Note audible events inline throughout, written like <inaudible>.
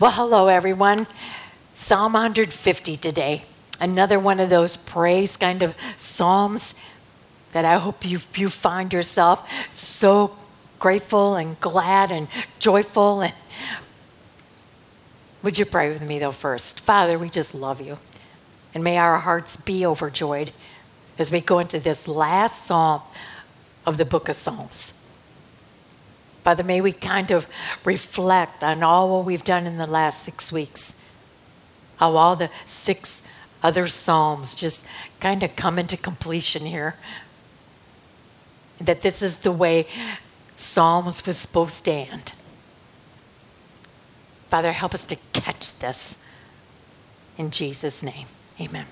Well, hello, everyone. Psalm 150 today. Another one of those praise kind of psalms that I hope you, you find yourself so grateful and glad and joyful. And would you pray with me, though, first? Father, we just love you. And may our hearts be overjoyed as we go into this last psalm of the book of Psalms. Father, may we kind of reflect on all what we've done in the last six weeks, how all the six other Psalms just kind of come into completion here. That this is the way Psalms was supposed to end. Father, help us to catch this in Jesus' name. Amen.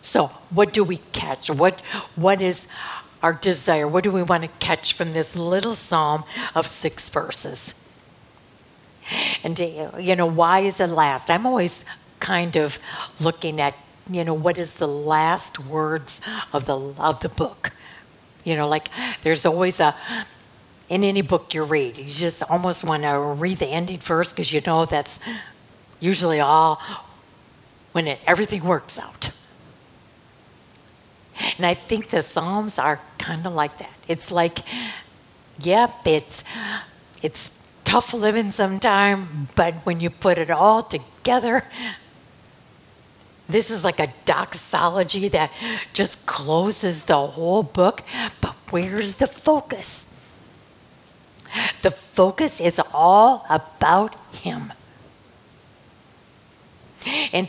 So, what do we catch? What, what is our desire? What do we want to catch from this little psalm of six verses? And, you know, why is it last? I'm always kind of looking at, you know, what is the last words of the, of the book? You know, like there's always a, in any book you read, you just almost want to read the ending first because you know that's usually all when it, everything works out. And I think the Psalms are kind of like that. It's like, yep, it's it's tough living sometime, but when you put it all together, this is like a doxology that just closes the whole book. But where's the focus? The focus is all about Him. And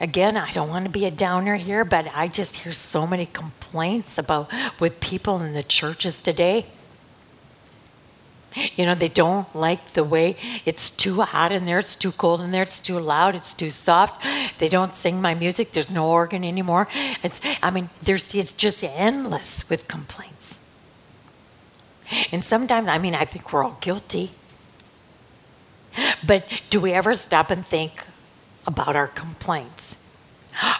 again, I don't want to be a downer here, but I just hear so many complaints about with people in the churches today. You know, they don't like the way it's too hot in there, it's too cold in there, it's too loud, it's too soft. They don't sing my music, there's no organ anymore. It's I mean, there's it's just endless with complaints. And sometimes, I mean, I think we're all guilty. But do we ever stop and think, about our complaints.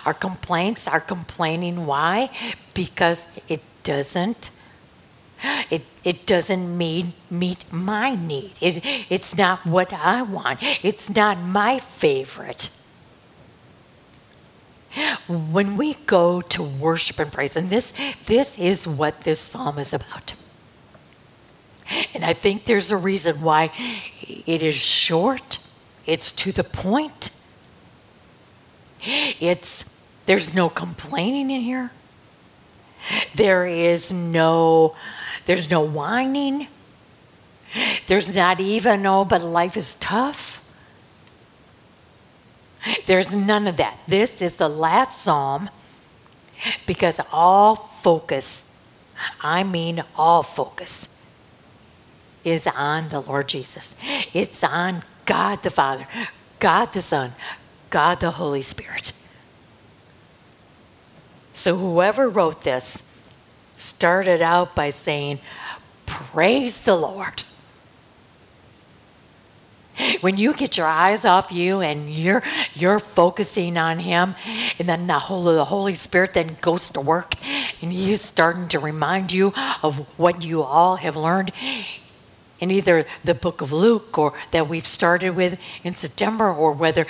Our complaints are complaining why? Because it doesn't it, it doesn't meet, meet my need. It, it's not what I want. It's not my favorite. When we go to worship and praise, and this, this is what this psalm is about. And I think there's a reason why it is short, it's to the point, it's there's no complaining in here. There is no there's no whining. There's not even oh but life is tough. There's none of that. This is the last psalm because all focus, I mean all focus, is on the Lord Jesus. It's on God the Father, God the Son, God the Holy Spirit. So whoever wrote this started out by saying, Praise the Lord. When you get your eyes off you and you're you're focusing on him, and then the Holy, the Holy Spirit then goes to work and he's starting to remind you of what you all have learned in either the book of Luke or that we've started with in September or whether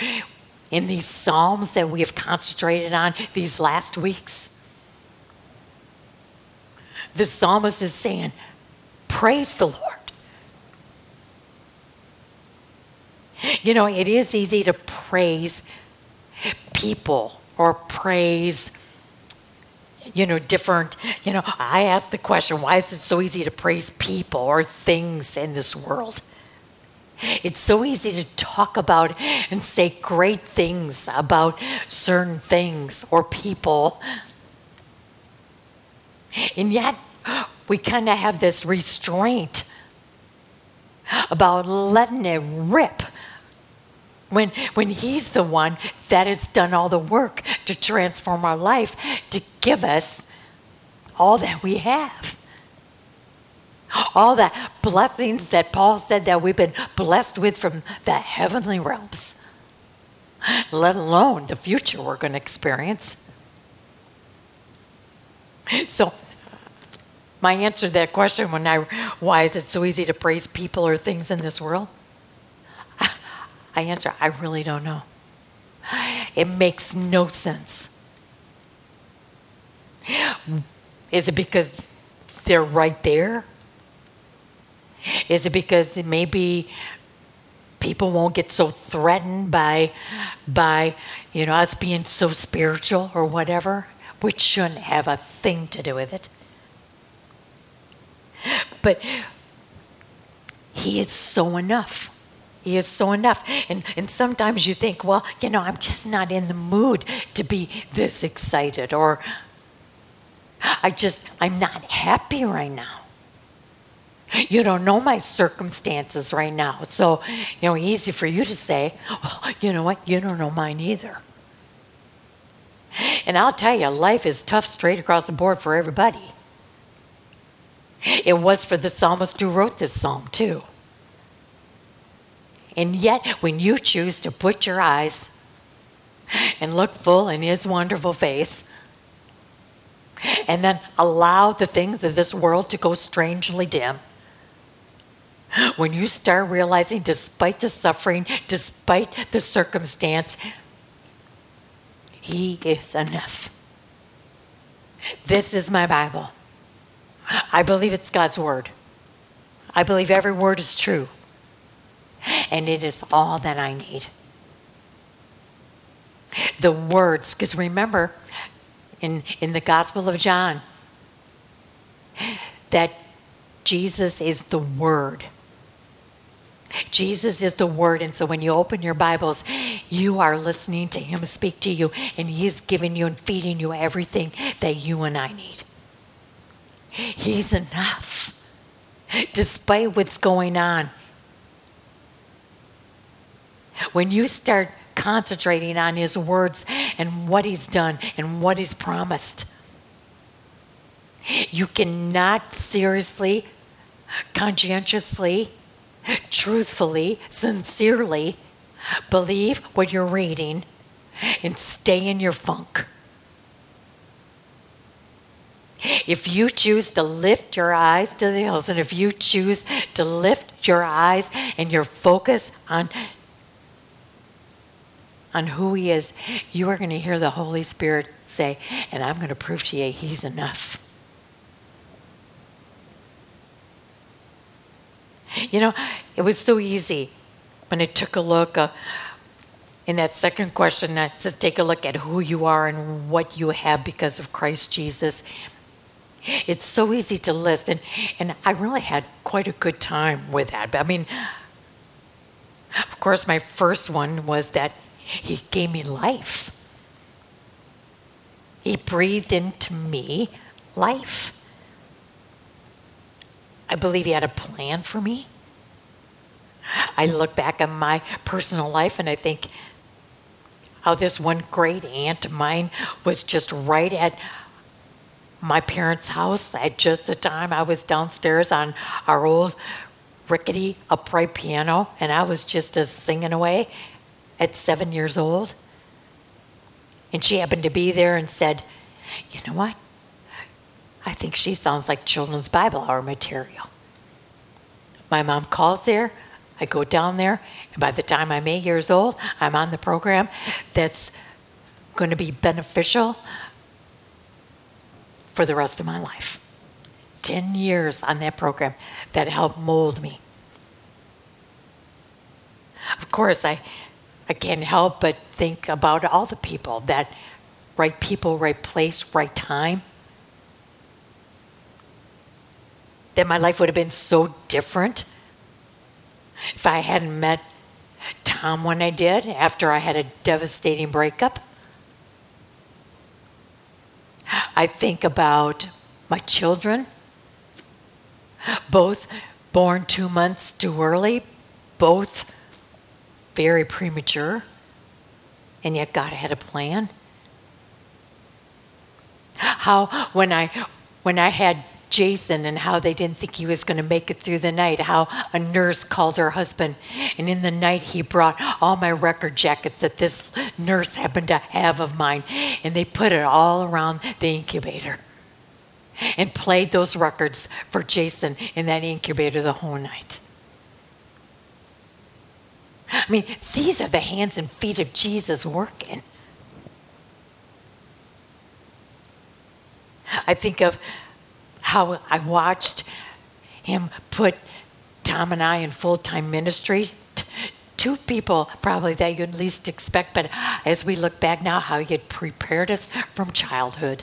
in these Psalms that we have concentrated on these last weeks. The psalmist is saying, Praise the Lord. You know, it is easy to praise people or praise, you know, different. You know, I ask the question why is it so easy to praise people or things in this world? It's so easy to talk about and say great things about certain things or people. And yet, we kind of have this restraint about letting it rip when, when He's the one that has done all the work to transform our life, to give us all that we have all the blessings that Paul said that we've been blessed with from the heavenly realms, let alone the future we're going to experience. So, my answer to that question when I why is it so easy to praise people or things in this world? I answer, I really don't know. It makes no sense. Is it because they're right there? Is it because maybe people won't get so threatened by by you know us being so spiritual or whatever, which shouldn't have a thing to do with it. But he is so enough. He is so enough. And, and sometimes you think, well, you know, I'm just not in the mood to be this excited, or I just, I'm not happy right now. You don't know my circumstances right now. So, you know, easy for you to say, well, you know what? You don't know mine either. And I'll tell you, life is tough straight across the board for everybody. It was for the psalmist who wrote this psalm, too. And yet, when you choose to put your eyes and look full in his wonderful face, and then allow the things of this world to go strangely dim, when you start realizing, despite the suffering, despite the circumstance, He is enough. This is my Bible. I believe it's God's Word. I believe every word is true. And it is all that I need. The words, because remember in, in the Gospel of John that Jesus is the Word. Jesus is the Word. And so when you open your Bibles, you are listening to Him speak to you, and He's giving you and feeding you everything that you and I need. He's enough. Despite what's going on, when you start concentrating on His words and what He's done and what He's promised, you cannot seriously, conscientiously, truthfully, sincerely believe what you're reading and stay in your funk. If you choose to lift your eyes to the hills, and if you choose to lift your eyes and your focus on, on who He is, you are going to hear the Holy Spirit say, And I'm going to prove to you He's enough. You know, it was so easy when I took a look uh, in that second question that says, Take a look at who you are and what you have because of Christ Jesus. It's so easy to list, and, and I really had quite a good time with that. I mean, of course, my first one was that He gave me life. He breathed into me life. I believe He had a plan for me. I look back on my personal life and I think how this one great aunt of mine was just right at my parents' house at just the time I was downstairs on our old rickety upright piano, and I was just a singing away at seven years old. And she happened to be there and said, You know what? I think she sounds like children's Bible hour material. My mom calls there. I go down there, and by the time I'm eight years old, I'm on the program that's going to be beneficial for the rest of my life. 10 years on that program that helped mold me. Of course, I, I can't help but think about all the people that right people, right place, right time. That my life would have been so different if I hadn't met Tom when I did after I had a devastating breakup. I think about my children, both born two months too early, both very premature, and yet God had a plan. How when I when I had Jason and how they didn't think he was going to make it through the night, how a nurse called her husband, and in the night he brought all my record jackets that this nurse happened to have of mine, and they put it all around the incubator and played those records for Jason in that incubator the whole night. I mean, these are the hands and feet of Jesus working. I think of how I watched him put Tom and I in full time ministry. Two people probably that you'd least expect, but as we look back now, how he had prepared us from childhood.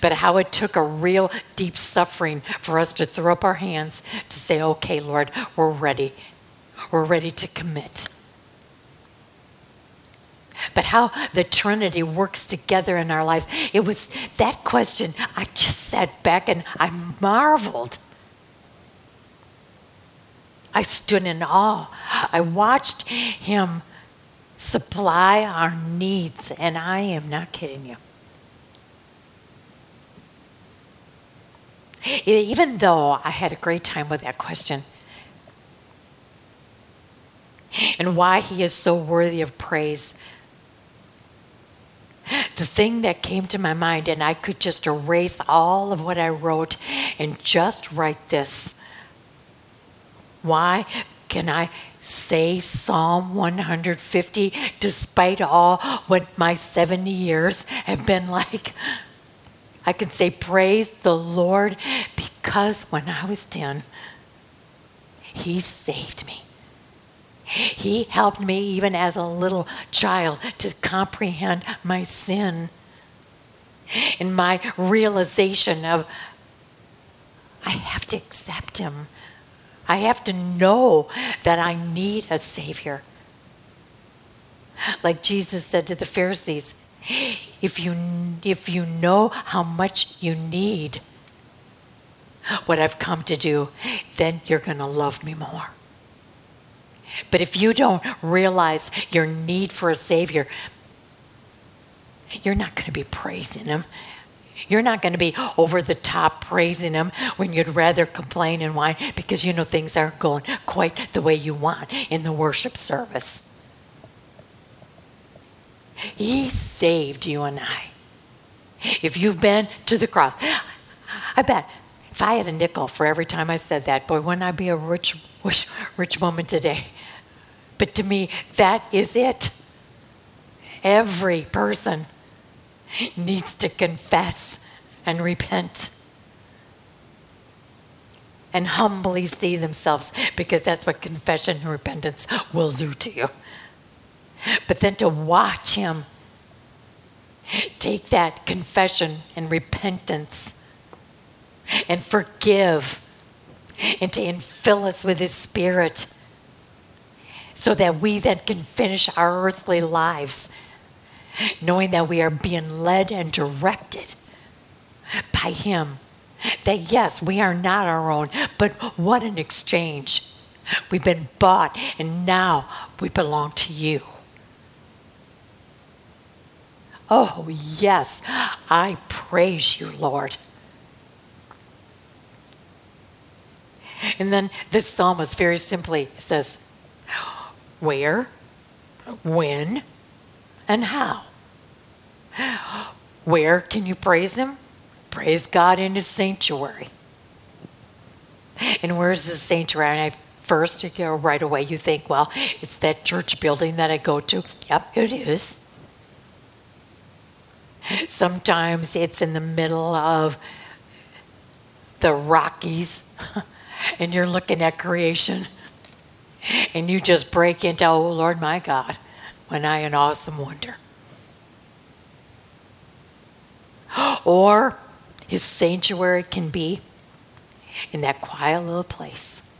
But how it took a real deep suffering for us to throw up our hands to say, okay, Lord, we're ready. We're ready to commit but how the Trinity works together in our lives. It was that question I just sat back and I marveled. I stood in awe. I watched him supply our needs, and I am not kidding you. Even though I had a great time with that question, and why he is so worthy of praise, <laughs> the thing that came to my mind, and I could just erase all of what I wrote and just write this. Why can I say Psalm 150 despite all what my 70 years have been like? I can say, Praise the Lord, because when I was 10, He saved me. He helped me, even as a little child, to comprehend my sin and my realization of I have to accept Him. I have to know that I need a Savior. Like Jesus said to the Pharisees, if you, if you know how much you need what I've come to do, then you're going to love me more. But if you don't realize your need for a Savior, you're not going to be praising Him. You're not going to be over the top praising Him when you'd rather complain and whine because you know things aren't going quite the way you want in the worship service. He saved you and I. If you've been to the cross, I bet if I had a nickel for every time I said that, boy, wouldn't I be a rich, rich, rich woman today? But to me, that is it. Every person needs to confess and repent and humbly see themselves because that's what confession and repentance will do to you. But then to watch Him take that confession and repentance and forgive and to infill us with His Spirit so that we then can finish our earthly lives knowing that we are being led and directed by Him. That yes, we are not our own, but what an exchange. We've been bought and now we belong to you. Oh, yes, I praise you, Lord. And then this psalmist very simply says, where, when, and how. <gasps> Where can you praise Him? Praise God in His sanctuary. And where's His sanctuary? And I first, you know, right away, you think, well, it's that church building that I go to. Yep, it is. Sometimes it's in the middle of the Rockies, <laughs> and you're looking at creation and you just break into, oh Lord my God, when I an awesome wonder. <gasps> Or his sanctuary can be in that quiet little place,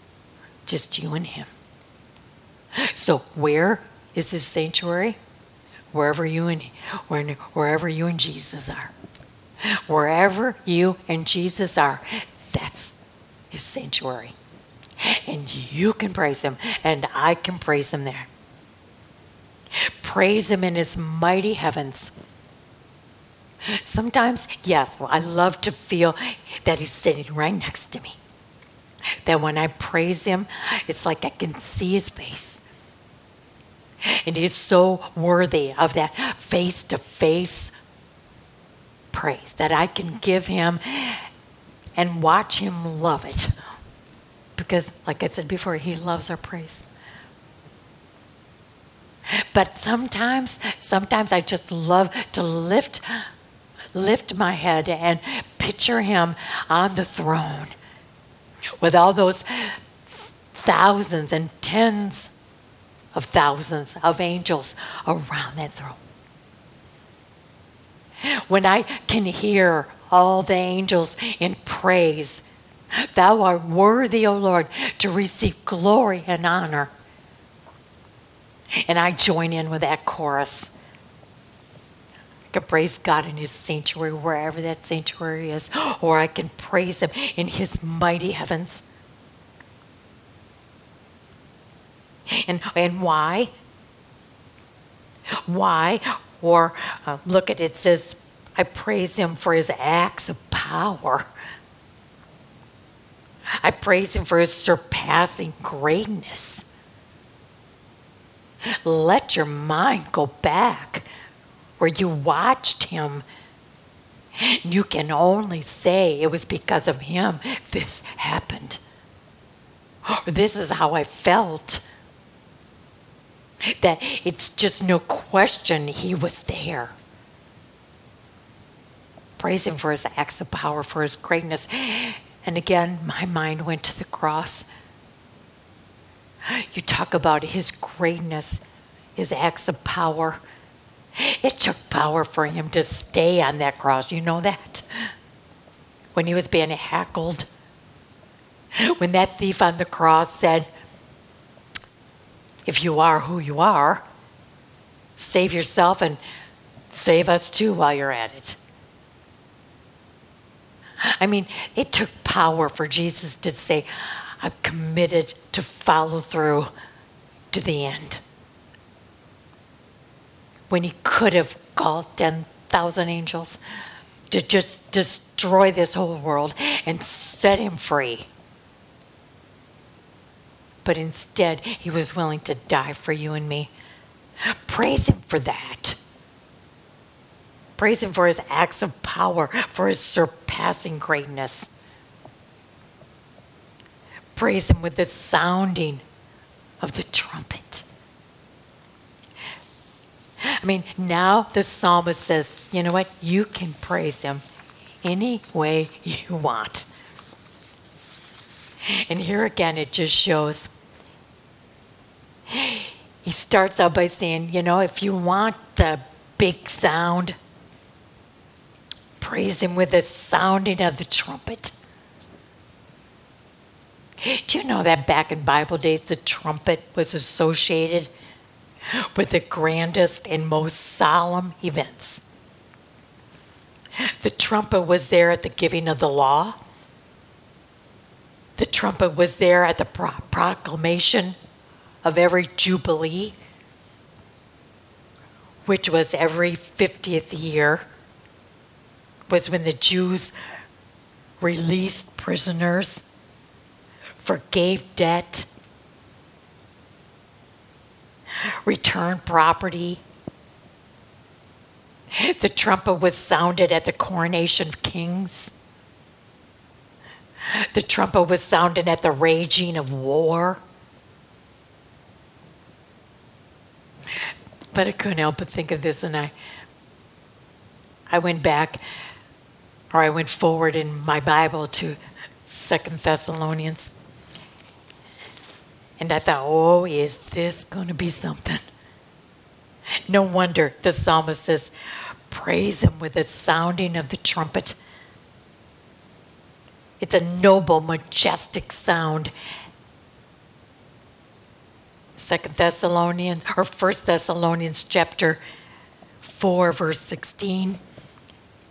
just you and him. So where is his sanctuary? Wherever you and wherever you and Jesus are. Wherever you and Jesus are, that's his sanctuary and you can praise him, and I can praise him there. Praise him in his mighty heavens. Sometimes, yes, I love to feel that he's sitting right next to me. That when I praise him, it's like I can see his face. And he's so worthy of that face to face praise that I can give him and watch him love it because, like I said before, He loves our praise. But sometimes, sometimes I just love to lift lift my head and picture him on the throne with all those thousands and tens of thousands of angels around that throne. When I can hear all the angels in praise, Thou art worthy, O Lord, to receive glory and honor. And I join in with that chorus. I can praise God in His sanctuary, wherever that sanctuary is, or I can praise Him in His mighty heavens. And, and why? Why? Or uh, look at it, it says, I praise Him for His acts of power. I praise Him for His surpassing greatness. Let your mind go back where you watched Him. You can only say it was because of Him this happened. This is how I felt. That it's just no question He was there. Praise Him for His acts of power, for His greatness. And again, my mind went to the cross. You talk about his greatness, his acts of power. It took power for him to stay on that cross. You know that? When he was being hackled. When that thief on the cross said, If you are who you are, save yourself and save us too while you're at it. I mean, it took power for Jesus to say, I'm committed to follow through to the end. When he could have called 10,000 angels to just destroy this whole world and set him free. But instead, he was willing to die for you and me. Praise him for that. Praise Him for His acts of power, for His surpassing greatness. Praise Him with the sounding of the trumpet. I mean, now the psalmist says, you know what? You can praise Him any way you want. And here again, it just shows. He starts out by saying, you know, if you want the big sound, praise him with the sounding of the trumpet. Do you know that back in Bible days, the trumpet was associated with the grandest and most solemn events? The trumpet was there at the giving of the law. The trumpet was there at the pro- proclamation of every jubilee, which was every 50th year was when the Jews released prisoners, forgave debt, returned property. The trumpet was sounded at the coronation of kings. The trumpet was sounded at the raging of war. But I couldn't help but think of this, and I, I went back or I went forward in my Bible to Second Thessalonians. And I thought, oh, is this going to be something? No wonder the psalmist says, praise him with the sounding of the trumpet. It's a noble, majestic sound. Second Thessalonians or First Thessalonians chapter 4 verse 16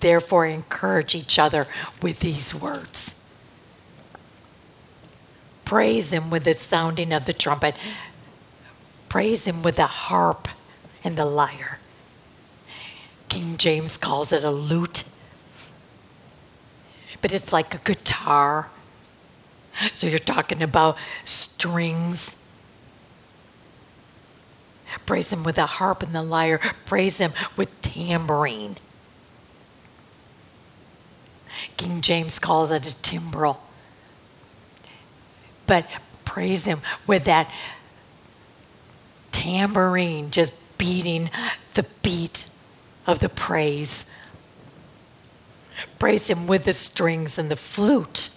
Therefore, encourage each other with these words. Praise Him with the sounding of the trumpet. Praise Him with the harp and the lyre. King James calls it a lute, but it's like a guitar. So you're talking about strings. Praise him with the harp and the lyre. Praise him with tambourine. King James calls it a timbrel. But praise him with that tambourine just beating the beat of the praise. Praise him with the strings and the flute.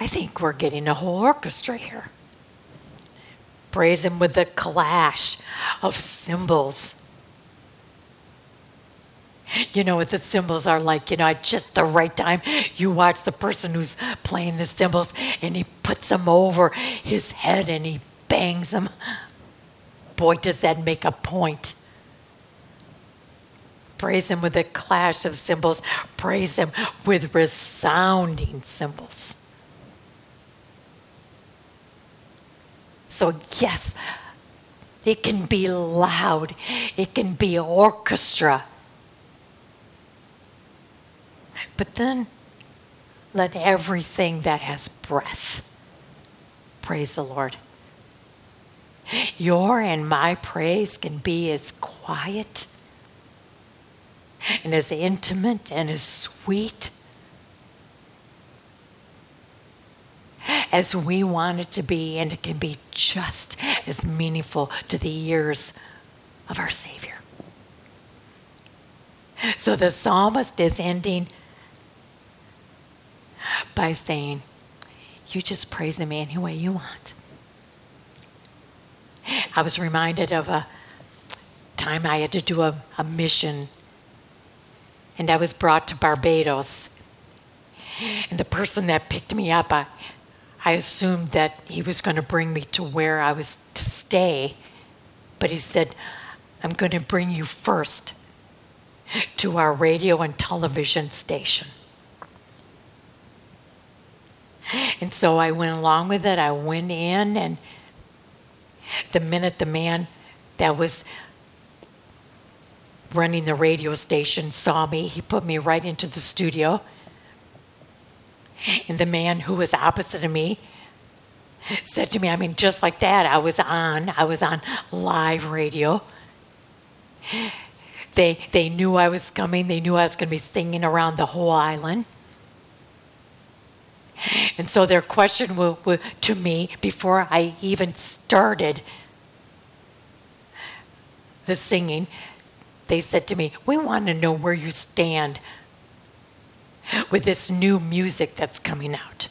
I think we're getting a whole orchestra here. Praise him with the clash of cymbals. You know what the cymbals are like, you know, at just the right time. You watch the person who's playing the cymbals and he puts them over his head and he bangs them. Boy, does that make a point. Praise him with a clash of cymbals. Praise him with resounding cymbals. So, yes, it can be loud, it can be orchestra. But then let everything that has breath praise the Lord. Your and my praise can be as quiet and as intimate and as sweet as we want it to be, and it can be just as meaningful to the ears of our Savior. So the psalmist is ending by saying, You just praise Him any way you want. I was reminded of a time I had to do a, a mission, and I was brought to Barbados. And the person that picked me up, I, I assumed that he was going to bring me to where I was to stay, but he said, I'm going to bring you first to our radio and television station. And so I went along with it. I went in, and the minute the man that was running the radio station saw me, he put me right into the studio and the man who was opposite of me said to me, I mean, just like that, I was on, I was on live radio. They, they knew I was coming, they knew I was going to be singing around the whole island. And so their question w- w- to me before I even started the singing, they said to me, We want to know where you stand with this new music that's coming out.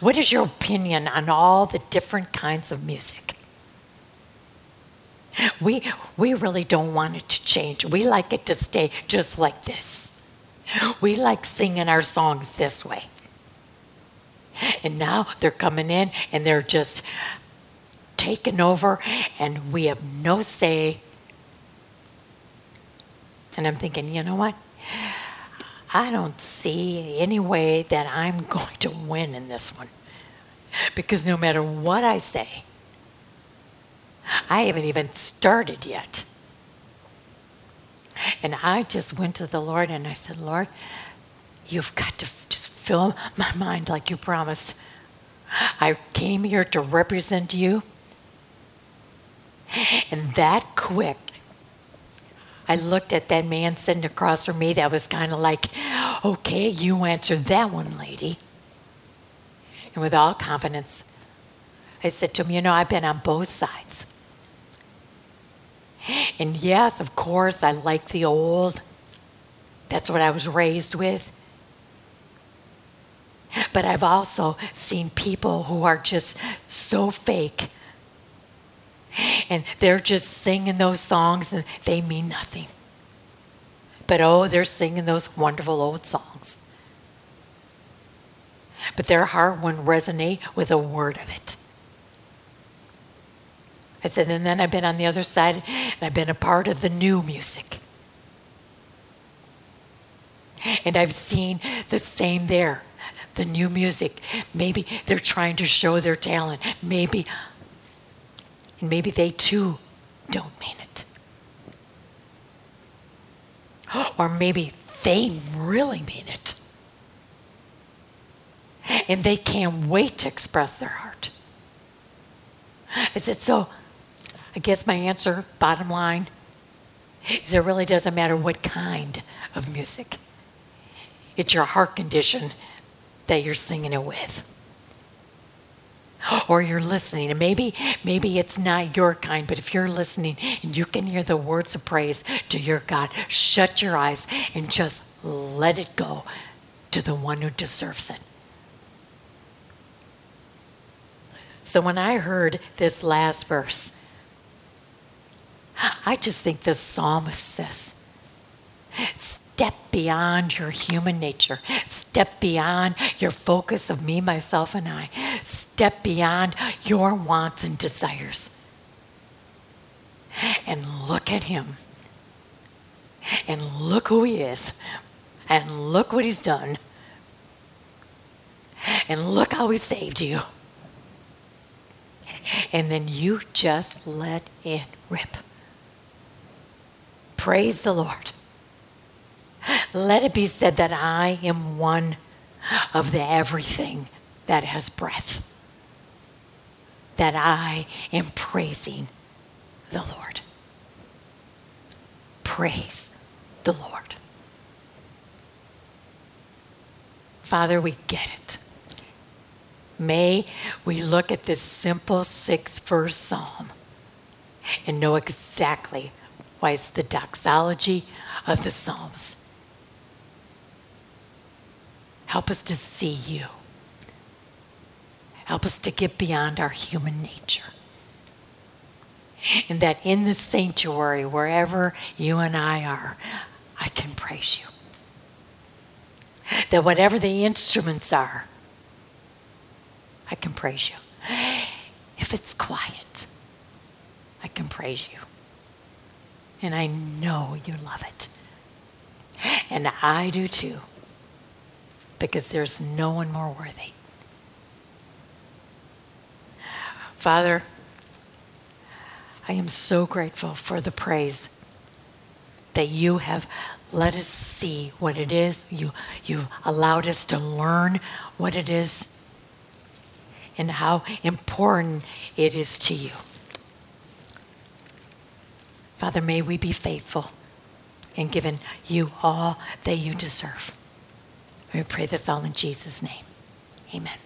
What is your opinion on all the different kinds of music? We, we really don't want it to change. We like it to stay just like this. We like singing our songs this way. And now they're coming in and they're just taking over, and we have no say. And I'm thinking, you know what? I don't see any way that I'm going to win in this one. Because no matter what I say, I haven't even started yet. And I just went to the Lord and I said, Lord, you've got to just fill my mind like you promised. I came here to represent you. And that quick, I looked at that man sitting across from me that was kind of like, okay, you answered that one, lady. And with all confidence, I said to him, you know, I've been on both sides. And yes, of course, I like the old. That's what I was raised with. But I've also seen people who are just so fake and they're just singing those songs and they mean nothing. But oh, they're singing those wonderful old songs. But their heart wouldn't resonate with a word of it. I said, and then I've been on the other side and I've been a part of the new music. And I've seen the same there. the new music. Maybe they're trying to show their talent. Maybe, and maybe they too don't mean it. <gasps> Or maybe they really mean it. And they can't wait to express their heart. I said, so I guess my answer, bottom line, is it really doesn't matter what kind of music. It's your heart condition that you're singing it with. Or you're listening, and maybe maybe it's not your kind, but if you're listening and you can hear the words of praise to your God, shut your eyes and just let it go to the one who deserves it. So when I heard this last verse, <gasps> I just think the psalmist says, step beyond your human nature, step beyond your focus of me, myself, and I, step beyond your wants and desires. And look at him. And look who he is. And look what he's done. And look how he saved you. And then you just let it rip. Praise the Lord. Let it be said that I am one of the everything that has breath. That I am praising the Lord. Praise the Lord. Father, we get it. May we look at this simple six verse psalm and know exactly why it's the doxology of the Psalms. Help us to see you. Help us to get beyond our human nature. And that in the sanctuary, wherever you and I are, I can praise you. That whatever the instruments are, I can praise you. If it's quiet, I can praise you. And I know you love it. And I do too, because there's no one more worthy. Father, I am so grateful for the praise that you have let us see what it is. You, you've allowed us to learn what it is and how important it is to you. Father, may we be faithful in giving you all that you deserve. We pray this all in Jesus' name. Amen.